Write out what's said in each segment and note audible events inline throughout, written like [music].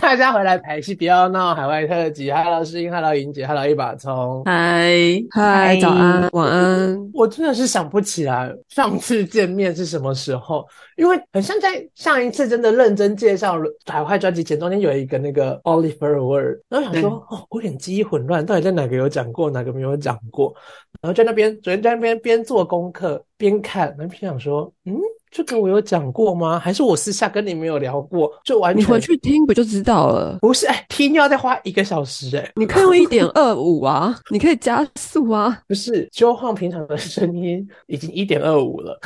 大家回来排戏，不要闹海外特辑。Hello，诗音，Hello，莹姐，Hello，一把葱。嗨嗨早安，晚安。我真的是想不起来上次见面是什么时候，因为很像在上一次真的认真介绍海外专辑前，中间有一个那个 Oliver Word，然后想说，哦，我有点记忆混乱，到底在哪个有讲过，哪个没有讲过？然后在那边昨天在那边边做功课边看，然后边想说，嗯。这个我有讲过吗？还是我私下跟你没有聊过？就完全你回去听不就知道了？不是，哎，听要再花一个小时，哎，你可以用一点二五啊，你可以加速啊。不是，就晃平常的声音已经一点二五了，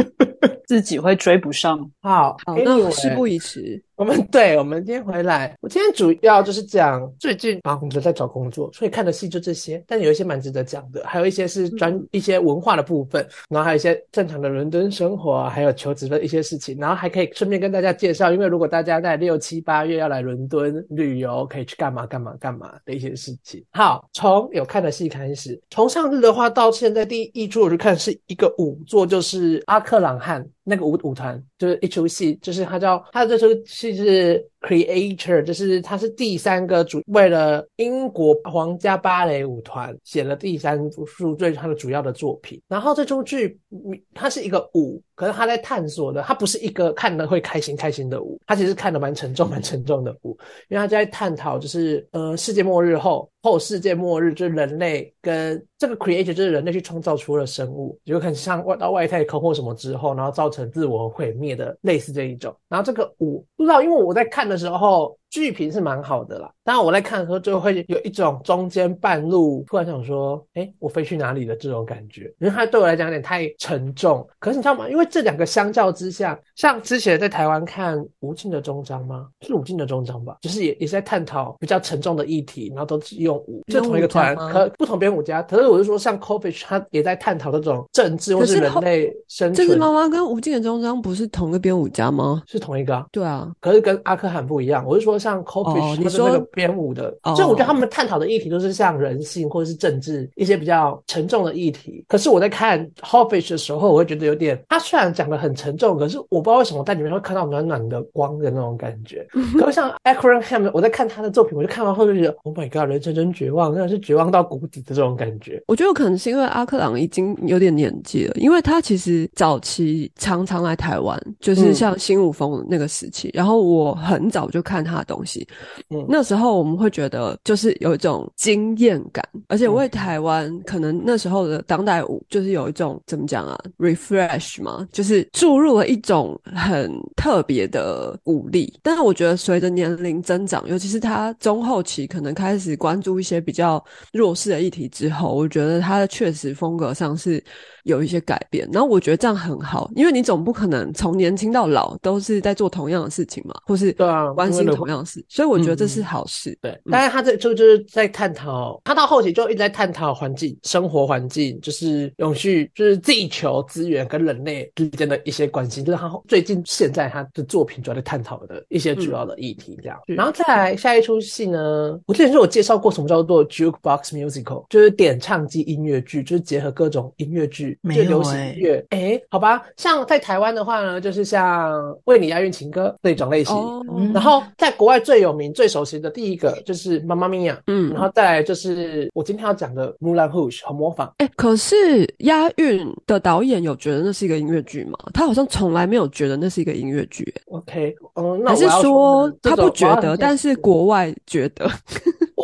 [laughs] 自己会追不上。好，好，那事不宜迟。[laughs] 我们对，我们今天回来，我今天主要就是讲最近啊，我们在找工作，所以看的戏就这些，但有一些蛮值得讲的，还有一些是专一些文化的部分，然后还有一些正常的伦敦生活啊，还有求职的一些事情，然后还可以顺便跟大家介绍，因为如果大家在六七八月要来伦敦旅游，可以去干嘛干嘛干嘛的一些事情。好，从有看的戏开始，从上日的话到现在第一出我就看是一个五座，就是阿克朗汉。那个舞舞团就是一出戏，就是他叫他这出戏是 Creator，就是他是第三个主为了英国皇家芭蕾舞团写了第三部最他的主要的作品。然后这出剧它是一个舞，可是他在探索的，它不是一个看了会开心开心的舞，他其实看的蛮沉重蛮沉重的舞，因为他在探讨就是呃世界末日后后世界末日，就是人类跟这个 Creator 就是人类去创造出了生物，就很像外到外太空或什么之后，然后造成自我毁灭的类似这一种。然后这个五不知道，因为我在看的时候。剧评是蛮好的啦，当然我在看的时候就会有一种中间半路突然想说，哎，我飞去哪里的这种感觉，因为它对我来讲有点太沉重。可是你知道吗？因为这两个相较之下，像之前在台湾看《无尽的终章》吗？是《无尽的终章》吧？就是也也是在探讨比较沉重的议题，然后都是用舞，就同一个团，可不同编舞家。可是我是说，像 Coffee，他也在探讨这种政治或是人类生存。这是妈妈跟《无尽的终章》不是同一个编舞家吗？是同一个啊。对啊，可是跟阿克汗不一样。我是说。像 Coffee，你说那个编舞的，所以我觉得他们探讨的议题都是像人性或者是政治一些比较沉重的议题。可是我在看 Coffee 的时候，我会觉得有点，他虽然讲的很沉重，可是我不知道为什么在里面会看到暖暖的光的那种感觉。可是像 Akron Ham，我在看他的作品，我就看完后就觉得，Oh my God，人生真绝望，真的是绝望到谷底的这种感觉。我觉得可能是因为阿克朗已经有点年纪了，因为他其实早期常常来台湾，就是像新五峰那个时期，然后我很早就看他的东西。嗯那时候我们会觉得就是有一种惊艳感，而且为台湾可能那时候的当代舞就是有一种怎么讲啊，refresh 嘛，就是注入了一种很特别的舞力。但是我觉得随着年龄增长，尤其是他中后期可能开始关注一些比较弱势的议题之后，我觉得他的确实风格上是。有一些改变，然后我觉得这样很好，因为你总不可能从年轻到老都是在做同样的事情嘛，或是对啊，关心同样所以我觉得这是好事。对，但是他这就就是在探讨，他到后期就一直在探讨环境、生活环境，就是永续，就是地球资源跟人类之间的一些关系，就是他最近现在他的作品主要在探讨的一些主要的议题这样。然后再来下一出戏呢，我之前是有介绍过什么叫做 jukebox musical，就是点唱机音乐剧，就是结合各种音乐剧。就流行音乐，哎，好吧，像在台湾的话呢，就是像《为你押韵情歌》那种类型。然后在国外最有名、最熟悉的第一个就是《妈妈咪呀》，嗯，然后再来就是我今天要讲的《木兰 Rouge》和模仿。哎，可是押韵的导演有觉得那是一个音乐剧吗？他好像从来没有觉得那是一个音乐剧。OK，嗯，还是说他不觉得，但是国外觉得。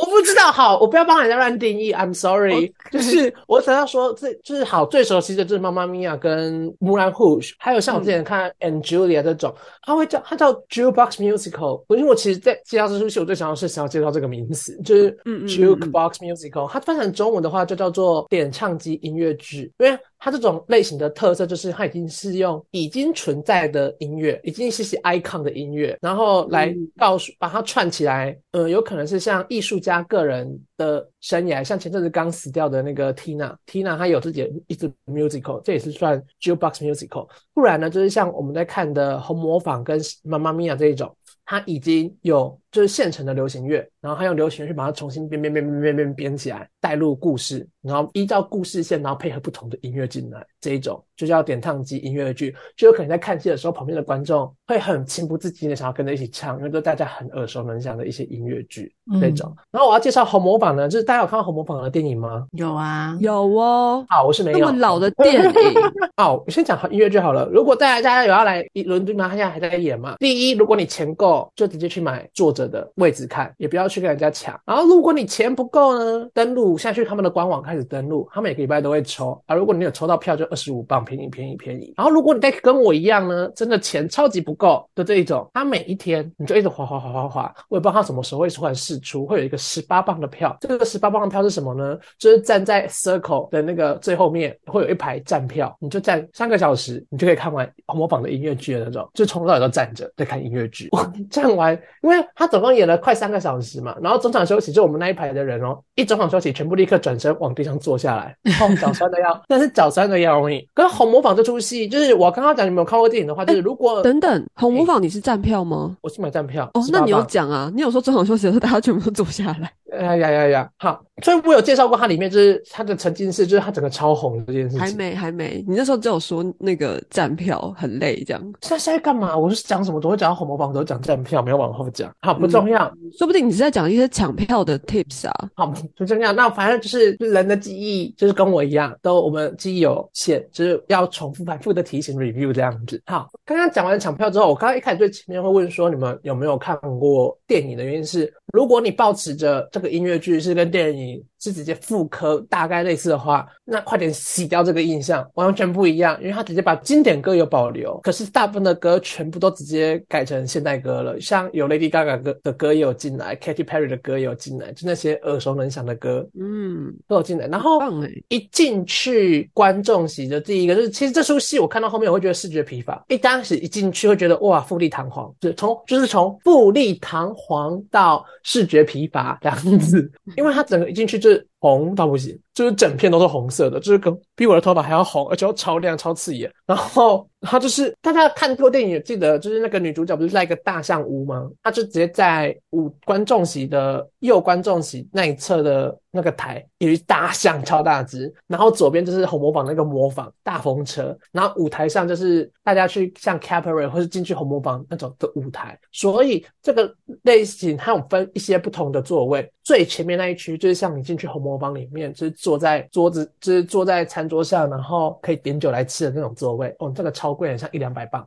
我不知道，好，我不要帮人家乱定义，I'm sorry。就是我想要说，这就是好最熟悉的就是《妈妈咪呀》跟《木兰 Rouge》，还有像我之前看《And Julia》这种，他会叫他叫 Jukebox Musical。因为我其实，在介绍这出戏，我最想要是想要介绍这个名词，就是 Jukebox Musical。它翻成中文的话，就叫做点唱机音乐剧，因为。它这种类型的特色就是，它已经是用已经存在的音乐，已经是些 icon 的音乐，然后来告诉把它串起来。呃，有可能是像艺术家个人的生涯，像前阵子刚死掉的那个 Tina，Tina 她有自己的一支 musical，这也是算 jukebox musical。不然呢，就是像我们在看的《红模仿》跟《妈妈咪呀》这一种，他已经有就是现成的流行乐，然后他用流行乐去把它重新编编编编编编编起来，带入故事，然后依照故事线，然后配合不同的音乐进来，这一种就叫点唱机音乐剧，就有可能在看戏的时候，旁边的观众会很情不自禁的想要跟着一起唱，因为都大家很耳熟能详的一些音乐剧那种。然后我要介绍《红模仿》呢，就是大家有看到《红模仿》的电影吗？有啊，有哦。啊，我是没有。那么老的电影，[laughs] 哦，我先讲音乐剧好了。如果大家有要来伦敦吗？他现在还在演嘛？第一，如果你钱够，就直接去买坐着的位置看，也不要去跟人家抢。然后，如果你钱不够呢，登录下去他们的官网开始登录，他每个礼拜都会抽啊。如果你有抽到票，就二十五磅，便宜便宜便宜。然后，如果你再跟我一样呢，真的钱超级不够的这一种，他每一天你就一直划划划划划，我也不知道他什么时候会突然试出，会有一个十八磅的票。这个十八磅的票是什么呢？就是站在 circle 的那个最后面，会有一排站票，你就站三个小时，你就可以看完模仿的音乐剧的那种，就从头到尾都站着在看音乐剧。[laughs] 站完，因为他总共演了快三个小时嘛，然后中场休息就我们那一排的人哦，一中场休息全部立刻转身往地上坐下来，[laughs] 脚酸的要，但是脚酸的要容易。跟红模仿这出戏，就是我刚刚讲，你们有看过电影的话，就是如果等等红模仿你是站票吗？我是买站票哦，那你有讲啊？你有说中场休息的时候大家全部都坐下来？哎呀呀呀！好，所以我有介绍过它里面就是它的沉浸式，就是它整个超红这件事情。还没，还没。你那时候只有说那个站票很累这样。现在现在干嘛？我是讲什么都会讲到红魔榜，都讲站票，没有往后讲。好，不重要。说不定你是在讲一些抢票的 tips 啊。好，不重要。那反正就是人的记忆，就是跟我一样，都我们记忆有限，就是要重复反复的提醒 review 这样子。好，刚刚讲完抢票之后，我刚刚一开始最前面会问说你们有没有看过电影的原因是，如果你保持着这个音乐剧是。跟电影是直接复刻，大概类似的话，那快点洗掉这个印象，完全不一样，因为他直接把经典歌有保留，可是大部分的歌全部都直接改成现代歌了，像有 Lady Gaga 歌的歌也有进来，Katy Perry 的歌也有进来，就那些耳熟能详的歌，嗯，都有进来。然后一进去观众席的第一个就是，其实这出戏我看到后面我会觉得视觉疲乏，一当时一进去会觉得哇富丽堂皇，就从就是从富丽堂皇到视觉疲乏这样子，因为。他整个一进去就是红到不行，就是整片都是红色的，就是跟比我的头发还要红，而且又超亮、超刺眼。然后他就是大家看过电影记得，[laughs] 就是那个女主角不是在一个大象屋吗？她就直接在五观众席的右观众席那一侧的。那个台有一大象超大只，然后左边就是红模仿那个模仿大风车，然后舞台上就是大家去像 cabaret 或是进去红模仿那种的舞台，所以这个类型它有分一些不同的座位，最前面那一区就是像你进去红魔坊里面，就是坐在桌子，就是坐在餐桌上，然后可以点酒来吃的那种座位，哦，这个超贵，像一两百磅，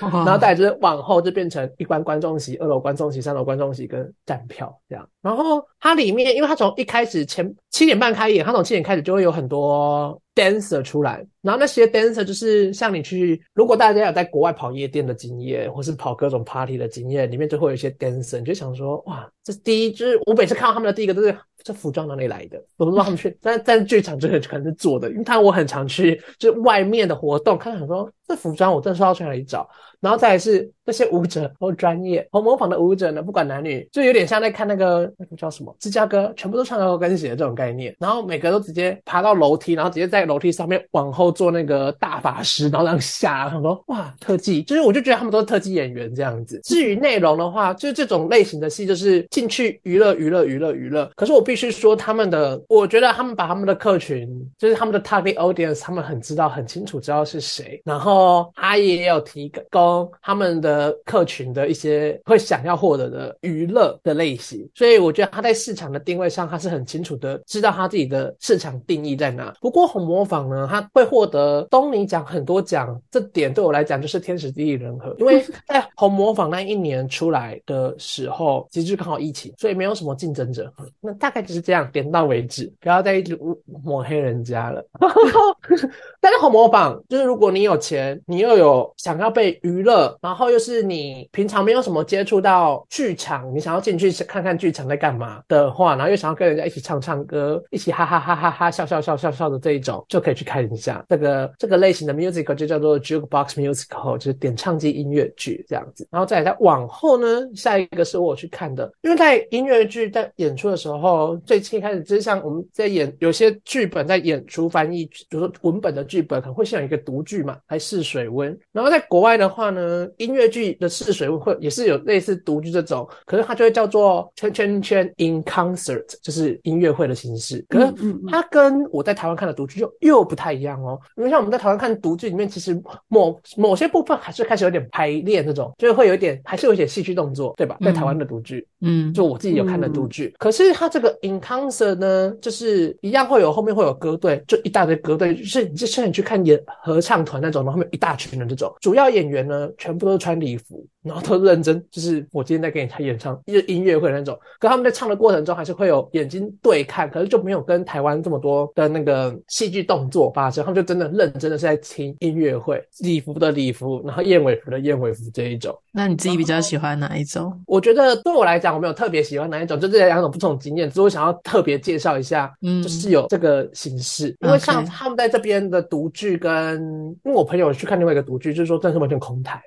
然后再就是往后就变成一关观众席、二楼观众席、三楼观众席跟站票这样，然后它里面，因为它从一开始。前七点半开演，它从七点开始就会有很多 dancer 出来，然后那些 dancer 就是像你去，如果大家有在国外跑夜店的经验，或是跑各种 party 的经验，里面就会有一些 dancer，你就想说，哇，这是第一就是我每次看到他们的第一个都是这服装哪里来的？我不知道他们去，但但剧场真的可能是做的，因为他我很常去，就是外面的活动，看到很多这服装，我真的是要去哪里找？然后再来是那些舞者都专业，和模仿的舞者呢，不管男女，就有点像在看那个那个叫什么芝加哥，全部都穿高跟鞋的这种概念。然后每个都直接爬到楼梯，然后直接在楼梯上面往后做那个大法师，然后这样下。很多哇，特技，就是我就觉得他们都是特技演员这样子。至于内容的话，就是这种类型的戏，就是进去娱乐娱乐娱乐娱乐。可是我必须说，他们的，我觉得他们把他们的客群，就是他们的 target audience，他们很知道很清楚知道是谁。然后他也有提供。他们的客群的一些会想要获得的娱乐的类型，所以我觉得他在市场的定位上，他是很清楚的，知道他自己的市场定义在哪。不过红模仿呢，他会获得东尼奖很多奖，这点对我来讲就是天时地利人和。因为在红模仿那一年出来的时候，其实刚好疫情，所以没有什么竞争者。那大概就是这样，点到为止，不要再一直抹黑人家了。[laughs] 但是红模仿就是，如果你有钱，你又有想要被娱乐，然后又是你平常没有什么接触到剧场，你想要进去看看剧场在干嘛的话，然后又想要跟人家一起唱唱歌，一起哈哈哈哈哈笑笑笑笑笑的这一种，就可以去看一下这个这个类型的 musical，就叫做 jukebox musical，就是点唱机音乐剧这样子。然后再再往后呢，下一个是我去看的，因为在音乐剧在演出的时候，有最近开始，就是像我们在演有些剧本在演出翻译，比如说文本的剧本可能会先有一个读剧嘛，来试水温。然后在国外的话呢，音乐剧的试水温会也是有类似读剧这种，可是它就会叫做圈圈圈 in concert，就是音乐会的形式。可是它跟我在台湾看的读剧又又不太一样哦，因为像我们在台湾看读剧里面，其实某某些部分还是开始有点排练那种，就是会有一点还是有一点戏剧动作，对吧？在台湾的读剧，嗯，就我自己有看的读剧。可是它这个 in concert 呢，就是一样会有后面会有歌队，就一大堆歌队，就是你就像你去看演合唱团那种，然后面一大群人这种，主要演员呢全部都是穿礼服。然后都认真，就是我今天在给你开演唱，就是音乐会那种。可他们在唱的过程中，还是会有眼睛对看，可是就没有跟台湾这么多的那个戏剧动作发生。他们就真的认真的是在听音乐会，礼服的礼服，然后燕尾服的燕尾服这一种。那你自己比较喜欢哪一种？我觉得对我来讲，我没有特别喜欢哪一种，就这两种不同经验。只是我想要特别介绍一下，嗯，就是有这个形式，因为像他们在这边的独剧，跟因为我朋友去看另外一个独剧，就是说真是完全空台，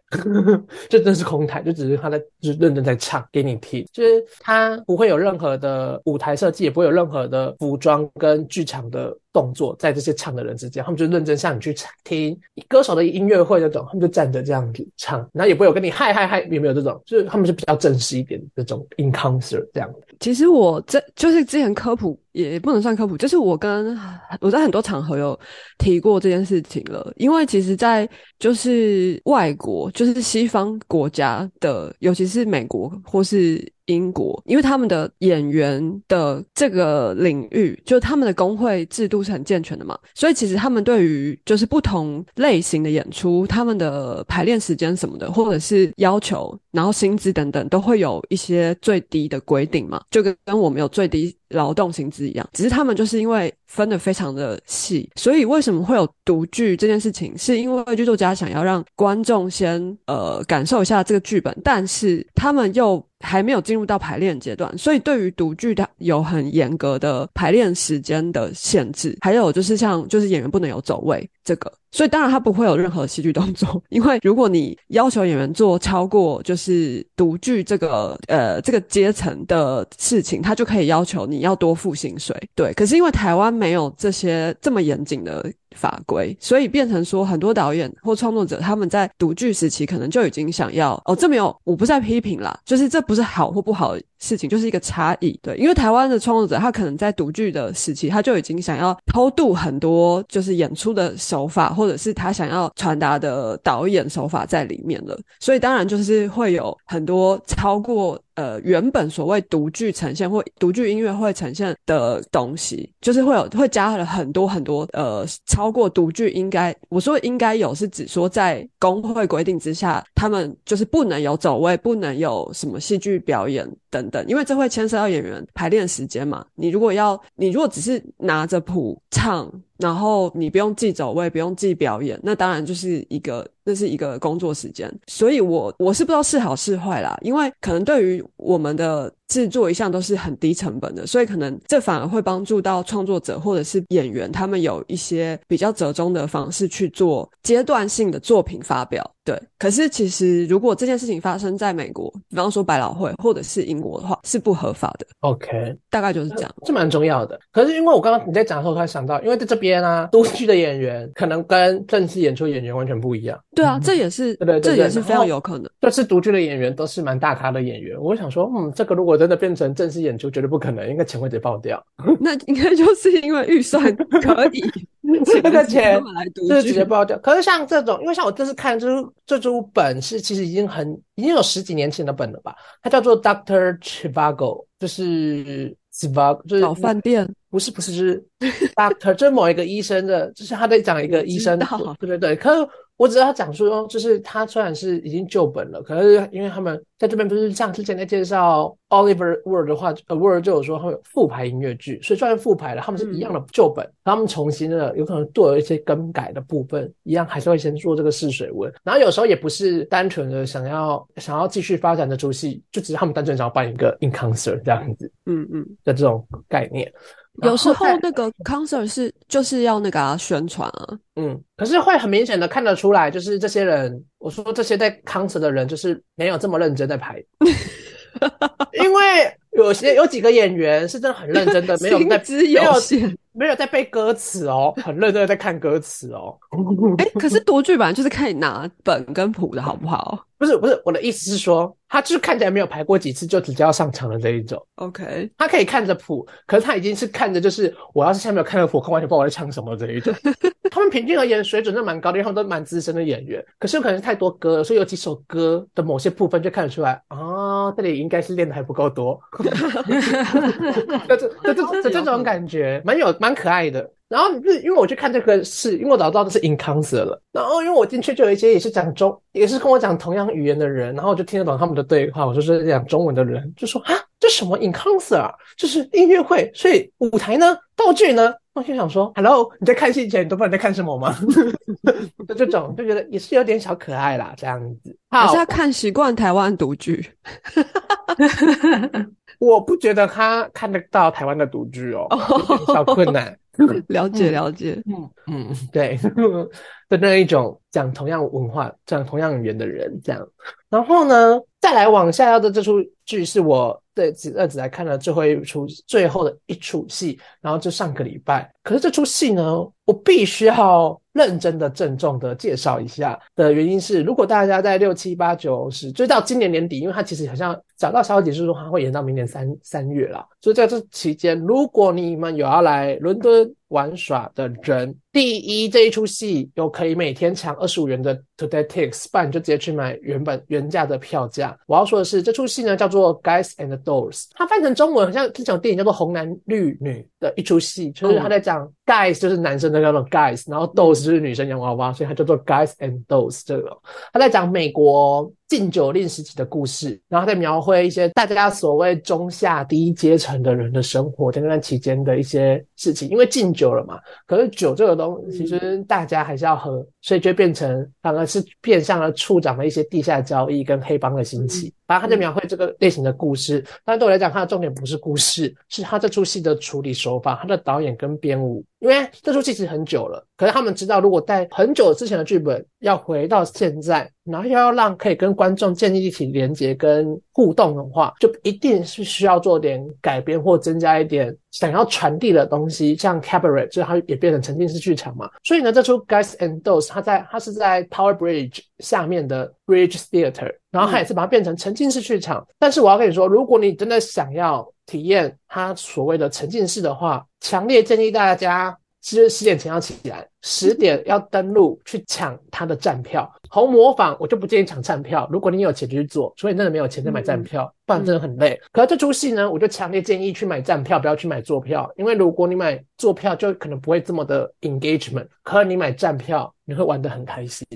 [laughs] 这真是。空台就只是他在就是认真在唱给你听，就是他不会有任何的舞台设计，也不会有任何的服装跟剧场的。动作在这些唱的人之间，他们就认真向你去听歌手的音乐会那种，他们就站着这样子唱，然后也不会有跟你嗨嗨嗨，有没有这种？就是他们是比较正式一点这种 encounter 这样。其实我这就是之前科普也不能算科普，就是我跟我在很多场合有提过这件事情了。因为其实，在就是外国，就是西方国家的，尤其是美国或是。英国，因为他们的演员的这个领域，就他们的工会制度是很健全的嘛，所以其实他们对于就是不同类型的演出，他们的排练时间什么的，或者是要求，然后薪资等等，都会有一些最低的规定嘛，就跟跟我们有最低。劳动薪资一样，只是他们就是因为分的非常的细，所以为什么会有独剧这件事情？是因为剧作家想要让观众先呃感受一下这个剧本，但是他们又还没有进入到排练阶段，所以对于独剧它有很严格的排练时间的限制，还有就是像就是演员不能有走位这个。所以当然他不会有任何戏剧动作，[laughs] 因为如果你要求演员做超过就是独剧这个呃这个阶层的事情，他就可以要求你要多付薪水。对，可是因为台湾没有这些这么严谨的。法规，所以变成说很多导演或创作者他们在独剧时期可能就已经想要哦，这没有，我不再批评啦，就是这不是好或不好事情，就是一个差异。对，因为台湾的创作者他可能在独剧的时期，他就已经想要偷渡很多就是演出的手法，或者是他想要传达的导演手法在里面了，所以当然就是会有很多超过。呃，原本所谓独剧呈现或独剧音乐会呈现的东西，就是会有会加了很多很多呃，超过独剧应该我说应该有，是指说在工会规定之下，他们就是不能有走位，不能有什么戏剧表演等因为这会牵涉到演员排练时间嘛。你如果要，你如果只是拿着谱唱。然后你不用记走位，不用记表演，那当然就是一个，那是一个工作时间。所以，我我是不知道是好是坏啦，因为可能对于我们的。制作一向都是很低成本的，所以可能这反而会帮助到创作者或者是演员，他们有一些比较折中的方式去做阶段性的作品发表。对，可是其实如果这件事情发生在美国，比方说百老汇或者是英国的话，是不合法的。OK，大概就是这样，这蛮重要的。可是因为我刚刚你在讲的时候，突然想到，因为在这边啊，都剧的演员可能跟正式演出演员完全不一样。对啊，这也是 [laughs] 对，这也是非常有可能。就是独剧的演员都是蛮大咖的演员，我想说，嗯，这个如果真的变成正式演出，绝对不可能，应该钱会直接爆掉。[laughs] 那应该就是因为预算可以，[laughs] 这个钱就是直接爆掉。可是像这种，因为像我这次看，就是这出本是其实已经很已经有十几年前的本了吧？它叫做 Doctor Chivago，就是 Chivago，就是老饭店。不是不是，就是 Doctor，就是某一个医生的，就是他在讲一个医生，对对对。可是我只要讲说，就是他虽然是已经旧本了，可是因为他们在这边不是像之前在介绍 Oliver Word 的话，呃，Word 就有说他们有复排音乐剧，所以虽然复排了，他们是一样的旧本，他们重新的有可能做了一些更改的部分，一样还是会先做这个试水温。然后有时候也不是单纯的想要想要继续发展的出戏，就只是他们单纯想要办一个 in concert 这样子，嗯嗯的这种概念。有时候那个 concert 是就是要那个宣传啊，嗯，可是会很明显的看得出来，就是这些人，我说这些在 concert 的人，就是没有这么认真在排，因为有些有几个演员是真的很认真的，没有在薪资有，没有在背歌词哦，很认真的在看歌词哦。哎，可是 [laughs] 读剧本就是可以拿本跟谱的好不好？不是不是，我的意思是说，他就是看起来没有排过几次就直接要上场的这一种。OK，他可以看着谱，可是他已经是看着就是我要是下面没有看着谱，我完全不知道我在唱什么这一种。[laughs] 他们平均而言水准都蛮高的，因为他们都蛮资深的演员。可是有可能是太多歌了，所以有几首歌的某些部分就看得出来啊，这里应该是练的还不够多。[laughs] [laughs] 这这这这这种感觉蛮有蛮可爱的。然后就是因为我去看这个是，因为我早知道这是 in concert 了。然后因为我进去就有一些也是讲中，也是跟我讲同样语言的人，然后我就听得懂他们的对话。我就是讲中文的人就说啊，这什么 in concert 啊，就是音乐会，所以舞台呢，道具呢，我就想说，Hello，你在看戏前你都不知道你在看什么吗？[laughs] 就这种就觉得也是有点小可爱啦，这样子。好还是，要看习惯台湾独剧。[laughs] 我不觉得他看得到台湾的独剧哦，[laughs] 小困难。了 [laughs] 解了解，嗯嗯，对 [laughs] 的那一种讲同样文化、讲同样语言的人这样。然后呢，再来往下要的这出剧是我对子二子来看的最后一出、最后的一出戏，然后就上个礼拜。可是这出戏呢，我必须要认真的、郑重的介绍一下的原因是，如果大家在六七八九十，就到今年年底，因为它其实好像找到消息是说它会延到明年三三月啦，所以在这期间，如果你们有要来伦敦玩耍的人，第一这一出戏有可以每天抢二十五元的 Today Tix，不然你就直接去买原本原价的票价。我要说的是，这出戏呢叫做 Guys and Dolls，它翻成中文好像这种电影叫做红男绿女的一出戏，就是他在讲 Guys 就是男生的那种 Guys，然后 Dolls 就是女生洋娃娃，所以它叫做 Guys and Dolls 这个。他在讲美国禁酒令时期的故事，然后在描绘一些大家所谓中下低阶层的人的生活，在那段期间的一些事情。因为禁酒了嘛，可是酒这个东西，其实大家还是要喝，所以就变成反而是变相了助长了一些地下交易跟黑帮的兴起。反正他就描绘这个类型的故事，但对我来讲，它的重点不是故事，是他这出戏的处理手法，他的导演跟编舞。因为这出戏其实很久了，可是他们知道，如果在很久之前的剧本要回到现在，然后又要让可以跟观众建立一起连接跟互动的话，就一定是需要做点改编或增加一点想要传递的东西。像 Cabaret，就是它也变成沉浸式剧场嘛。所以呢，这出 Guys and Dolls，它在它是在 Power Bridge 下面的 Bridge Theatre，然后它也是把它变成沉浸式剧场。但是我要跟你说，如果你真的想要体验它所谓的沉浸式的话，强烈建议大家十十点前要起来，十点要登录去抢他的站票。红模仿我就不建议抢站票，如果你有钱就去做，除非你真的没有钱再买站票，不然真的很累。可是这出戏呢，我就强烈建议去买站票，不要去买坐票，因为如果你买坐票，就可能不会这么的 engagement。可是你买站票，你会玩得很开心。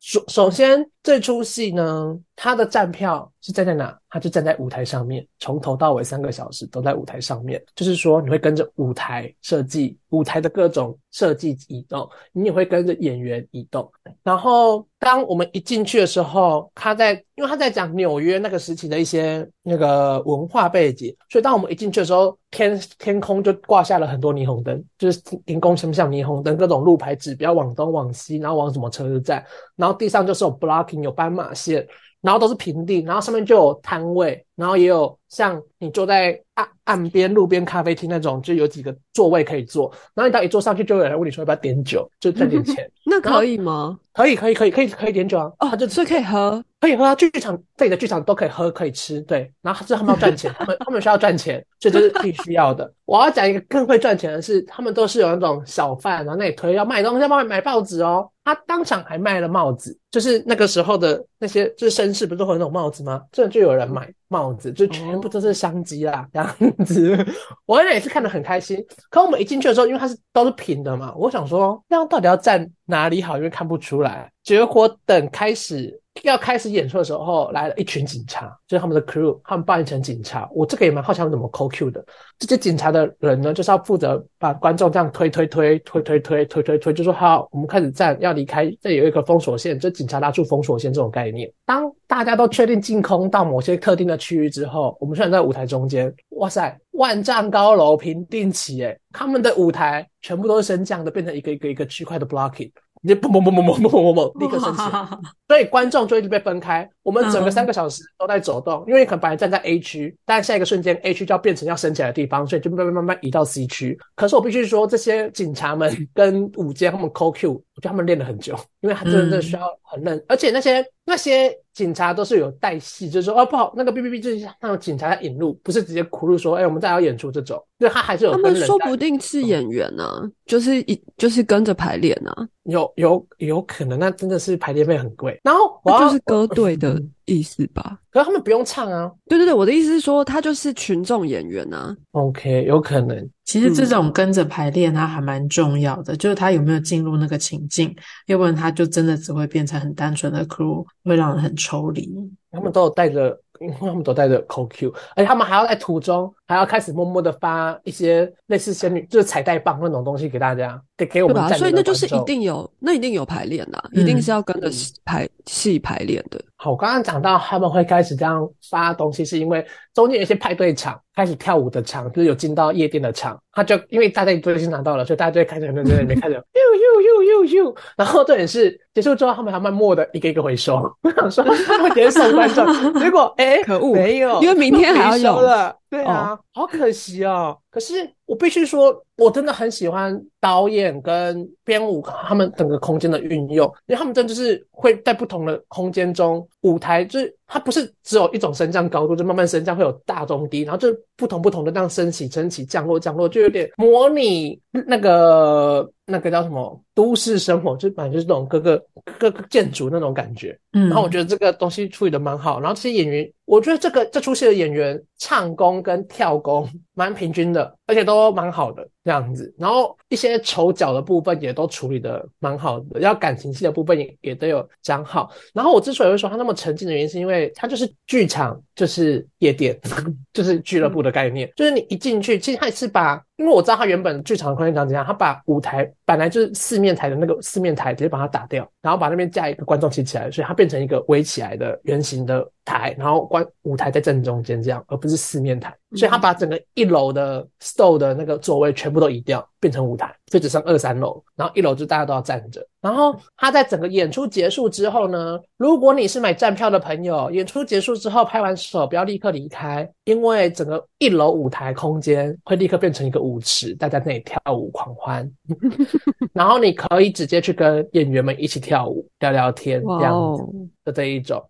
首首先，这出戏呢，它的站票是站在哪？它就站在舞台上面，从头到尾三个小时都在舞台上面。就是说，你会跟着舞台设计、舞台的各种设计移动，你也会跟着演员移动。然后，当我们一进去的时候，他在，因为他在讲纽约那个时期的一些那个文化背景，所以当我们一进去的时候，天天空就挂下了很多霓虹灯，就是天空像不像霓虹灯，各种路牌指标往东往西，然后往什么车站，然后地上就是有 block 有斑马线。然后都是平地，然后上面就有摊位，然后也有像你坐在岸岸边、路边咖啡厅那种，就有几个座位可以坐。然后你到一坐上去，就有人问你说要不要点酒，就赚点钱。[laughs] 那可以吗？可以，可以，可以，可以，可以点酒啊！哦，就所以可以喝，可以喝啊！剧场这里的剧场都可以喝，可以吃，对。然后这他们要赚钱，[laughs] 他们他们需要赚钱，所以这是必须要的。我要讲一个更会赚钱的是，他们都是有那种小贩，然后那里推要卖东西，要帮你买报纸哦。他当场还卖了帽子，就是那个时候的那些，就是绅士不是都会有那种帽子吗？这就有人买帽子，就全部都是商机啦，这样子。我那也是看得很开心。可我们一进去的时候，因为它是都是平的嘛，我想说，这样到底要站哪里好？因为看不出来。结果等开始要开始演出的时候，来了一群警察，就是他们的 crew，他们扮成警察。我这个也蛮好奇他们怎么扣 Q 的。这些警察的人呢，就是要负责把观众这样推推推推推推推推推，就说好，我们开始站，要离开，这有一个封锁线，就警察拉住封锁线这种概念。当大家都确定进空到某些特定的区域之后，我们虽然在舞台中间，哇塞，万丈高楼平定起，诶，他们的舞台全部都是升降的，变成一个一个一个区块的 blocking。你就嘣嘣嘣嘣嘣嘣嘣嘣，立刻升起，所以观众就一直被分开。我们整个三个小时都在走动，因为可能本来站在 A 区，但下一个瞬间 A 区就要变成要升起来的地方，所以就慢慢慢慢移到 C 区。可是我必须说，这些警察们跟五阶他们 call Q，我觉得他们练了很久，因为他真的需要很认，而且那些那些警察都是有带戏，就是说哦不好，那个 B B B 就是那种警察在引路，不是直接苦路说，哎，我们再要演出这种，对他还是有。他们说不定是演员呢，就是一就是跟着排练呢。有有有可能，那真的是排练费很贵。然后我就是歌队的意思吧？可是他们不用唱啊。对对对，我的意思是说，他就是群众演员啊。OK，有可能。其实这种跟着排练，它还蛮重要的，就是他有没有进入那个情境，要不然他就真的只会变成很单纯的 crew，会让人很抽离。他们都有带着。因为他们都带着 QQ，而且他们还要在途中还要开始默默的发一些类似仙女就是彩带棒那种东西给大家，给给我们。所以那就是一定有，那一定有排练的，一定是要跟着排戏排练的。好，我刚刚讲到他们会开始这样发东西，是因为中间有一些派对场开始跳舞的场，就是有进到夜店的场，他就因为大家都已经拿到了，所以大家就会开始很认真在里面开始呦呦呦呦呦，然后重点是结束之后，他们还默默的一个一个回收。[laughs] 我想说他们点送观众，结果哎，可恶，没有，因为明天还要有了。对啊，好可惜哦。可是我必须说，我真的很喜欢导演跟编舞他们整个空间的运用，因为他们真的就是会在不同的空间中，舞台就是它不是只有一种升降高度，就慢慢升降会有大中低，然后就不同不同的这样升起、升起、降落、降落，就有点模拟那个那个叫什么都市生活，就反正就是那种各个各个建筑那种感觉。嗯，然后我觉得这个东西处理的蛮好，然后这些演员。我觉得这个这出戏的演员唱功跟跳功蛮平均的，而且都蛮好的这样子。然后一些丑角的部分也都处理的蛮好的，要感情戏的部分也也都有讲好。然后我之所以会说他那么沉浸的原因，是因为他就是剧场，就是夜店，[laughs] 就是俱乐部的概念。就是你一进去，其实他也是把，因为我知道他原本剧场的空间长怎样，他把舞台本来就是四面台的那个四面台直接把它打掉，然后把那边架一个观众席起来，所以它变成一个围起来的圆形的。台，然后观舞台在正中间这样，而不是四面台，所以他把整个一楼的 store 的那个座位全部都移掉，变成舞台，就只剩二三楼，然后一楼就大家都要站着。然后他在整个演出结束之后呢，如果你是买站票的朋友，演出结束之后拍完手不要立刻离开，因为整个一楼舞台空间会立刻变成一个舞池，大家在那里跳舞狂欢，[laughs] 然后你可以直接去跟演员们一起跳舞聊聊天这样子的这一种。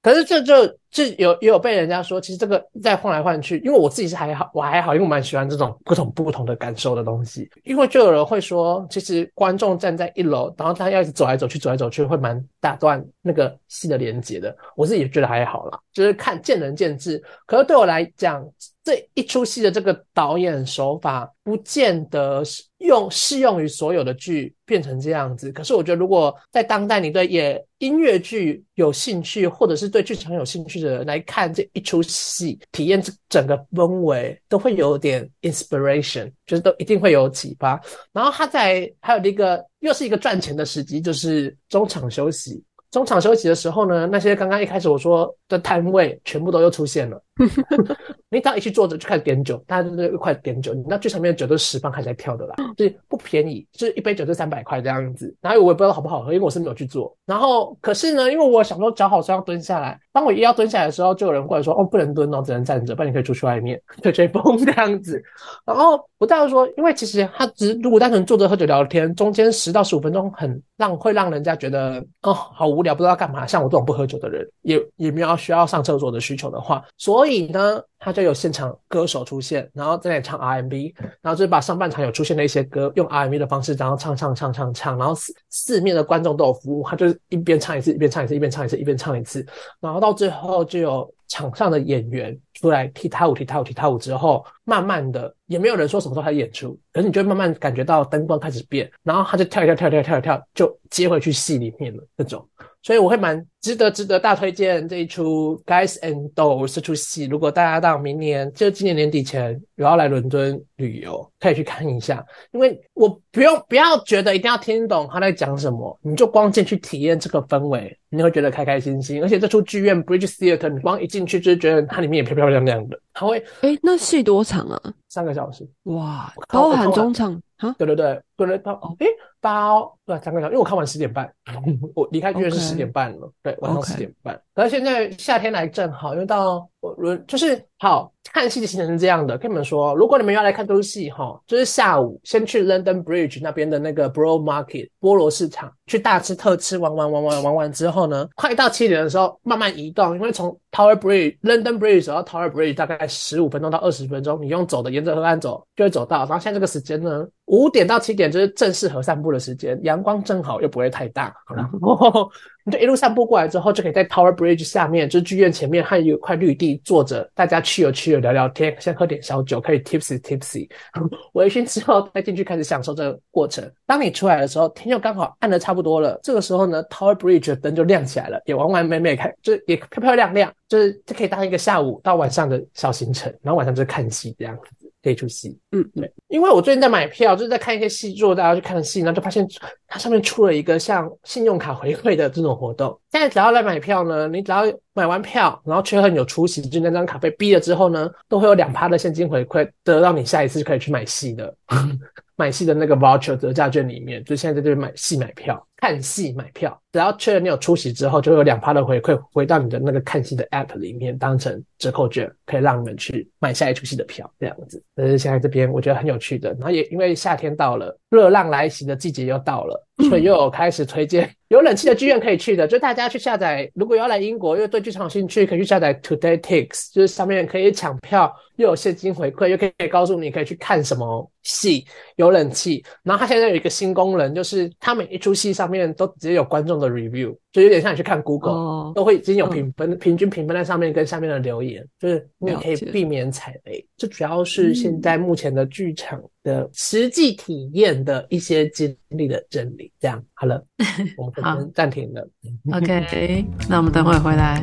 可是这就。就有也有被人家说，其实这个在换来换去，因为我自己是还好，我还好，因为我蛮喜欢这种各种不同的感受的东西。因为就有人会说，其实观众站在一楼，然后他要一直走来走去，走来走去，会蛮打断那个戏的连接的。我自己觉得还好啦，就是看见仁见智。可是对我来讲，这一出戏的这个导演手法，不见得是用适用于所有的剧变成这样子。可是我觉得，如果在当代，你对演音乐剧有兴趣，或者是对剧场有兴趣的人。来看这一出戏，体验这整个氛围，都会有点 inspiration，就是都一定会有启发。然后他在还有一个又是一个赚钱的时机，就是中场休息。中场休息的时候呢，那些刚刚一开始我说的摊位全部都又出现了。[laughs] 你只要一去坐着就开始点酒，大家都一块点酒。你那剧场里面的酒都是十磅开始在跳的啦，就是不便宜，就是一杯酒就三百块这样子。然后我也不知道好不好喝，因为我是没有去做。然后可是呢，因为我想说脚好酸要蹲下来，当我一要蹲下来的时候，就有人过来说：“哦，不能蹲哦，只能站着，不然你可以出去外面吹吹风这样子。”然后我大概说，因为其实他只如果单纯坐着喝酒聊天，中间十到十五分钟很让会让人家觉得哦好无聊，不知道干嘛。像我这种不喝酒的人，也也没有需要上厕所的需求的话，所以呢。他就有现场歌手出现，然后在那里唱 R&B，然后就把上半场有出现的一些歌用 R&B 的方式，然后唱唱唱唱唱，然后四四面的观众都有服务，他就是一边唱一次，一边唱一次，一边唱一次，一边唱一次，然后到最后就有场上的演员出来踢踏舞，踢踏舞，踢踏舞之后，慢慢的也没有人说什么时候开始演出，可是你就慢慢感觉到灯光开始变，然后他就跳一跳跳跳跳跳，就接回去戏里面了那种。所以我会蛮值得值得大推荐这一出《Guys and Dolls》这出戏。如果大家到明年就今年年底前有要来伦敦旅游，可以去看一下。因为我不用不要觉得一定要听懂他在讲什么，你就光进去体验这个氛围，你会觉得开开心心。而且这出剧院 Bridge Theatre，你光一进去就觉得它里面也漂漂亮亮的。它会哎，那戏多长啊？三个小时。哇，包含中场啊。对对对，对对到诶八对三个小时，因为我看完十点半，[laughs] 我离开剧院是十点半了，对，晚上十点半。可是现在夏天来正好，因为到轮就是好看戏的行程是这样的，跟你们说，如果你们要来看这部戏哈，就是下午先去 London Bridge 那边的那个 Bro Market 菠萝市场去大吃特吃，玩玩玩玩玩完之后呢，快到七点的时候慢慢移动，因为从 Tower Bridge London Bridge 走到 Tower Bridge 大概十五分钟到二十分钟，你用走的沿着河岸走就会走到。然后现在这个时间呢，五点到七点就是正适合散步的时间，阳光正好又不会太大，[laughs] 然后。你就一路散步过来之后，就可以在 Tower Bridge 下面，就是剧院前面，还有一块绿地，坐着，大家去游去游聊聊天，先喝点小酒，可以 tipsy tipsy，[laughs] 微醺之后再进去开始享受这个过程。当你出来的时候，天又刚好暗的差不多了，这个时候呢，Tower Bridge 的灯就亮起来了，也完完美美开，就也漂漂亮亮，就是就可以当一个下午到晚上的小行程，然后晚上就是看戏这样子。这出戏，嗯，对，因为我最近在买票，就是在看一些戏，座大家去看戏，然后就发现它上面出了一个像信用卡回馈的这种活动。现在只要来买票呢，你只要买完票，然后确认有出席，就那张卡被逼了之后呢，都会有两趴的现金回馈，得到你下一次就可以去买戏的。[laughs] 买戏的那个 voucher 折价券里面，就现在在这边买戏买票看戏买票，只要确认你有出席之后，就会有两趴的回馈回到你的那个看戏的 app 里面，当成折扣券，可以让你们去买下一出戏的票，这样子。这是现在这边我觉得很有趣的。然后也因为夏天到了，热浪来袭的季节又到了，所以又有开始推荐 [laughs] 有冷气的剧院可以去的，就大家去下载。如果要来英国，又对剧场有兴趣，可以去下载 Today Tix，就是上面可以抢票，又有现金回馈，又可以告诉你可以去看什么戏。有冷气，然后它现在有一个新功能，就是它每一出戏上面都直接有观众的 review，就有点像你去看 Google，都会已经有评分，平均评分在上面跟下面的留言，就是你可以避免踩雷。这主要是现在目前的剧场的实际体验的一些经历的真理。这样好了，[laughs] 我们暂停了。OK，那我们等会回来。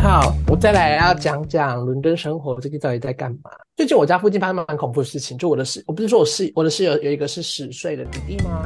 好，我再来要讲讲伦敦生活最近到底在干嘛。最近我家附近发生蛮恐怖的事情，就我的室，我不是说我室我的室友有一个是十岁的弟弟吗？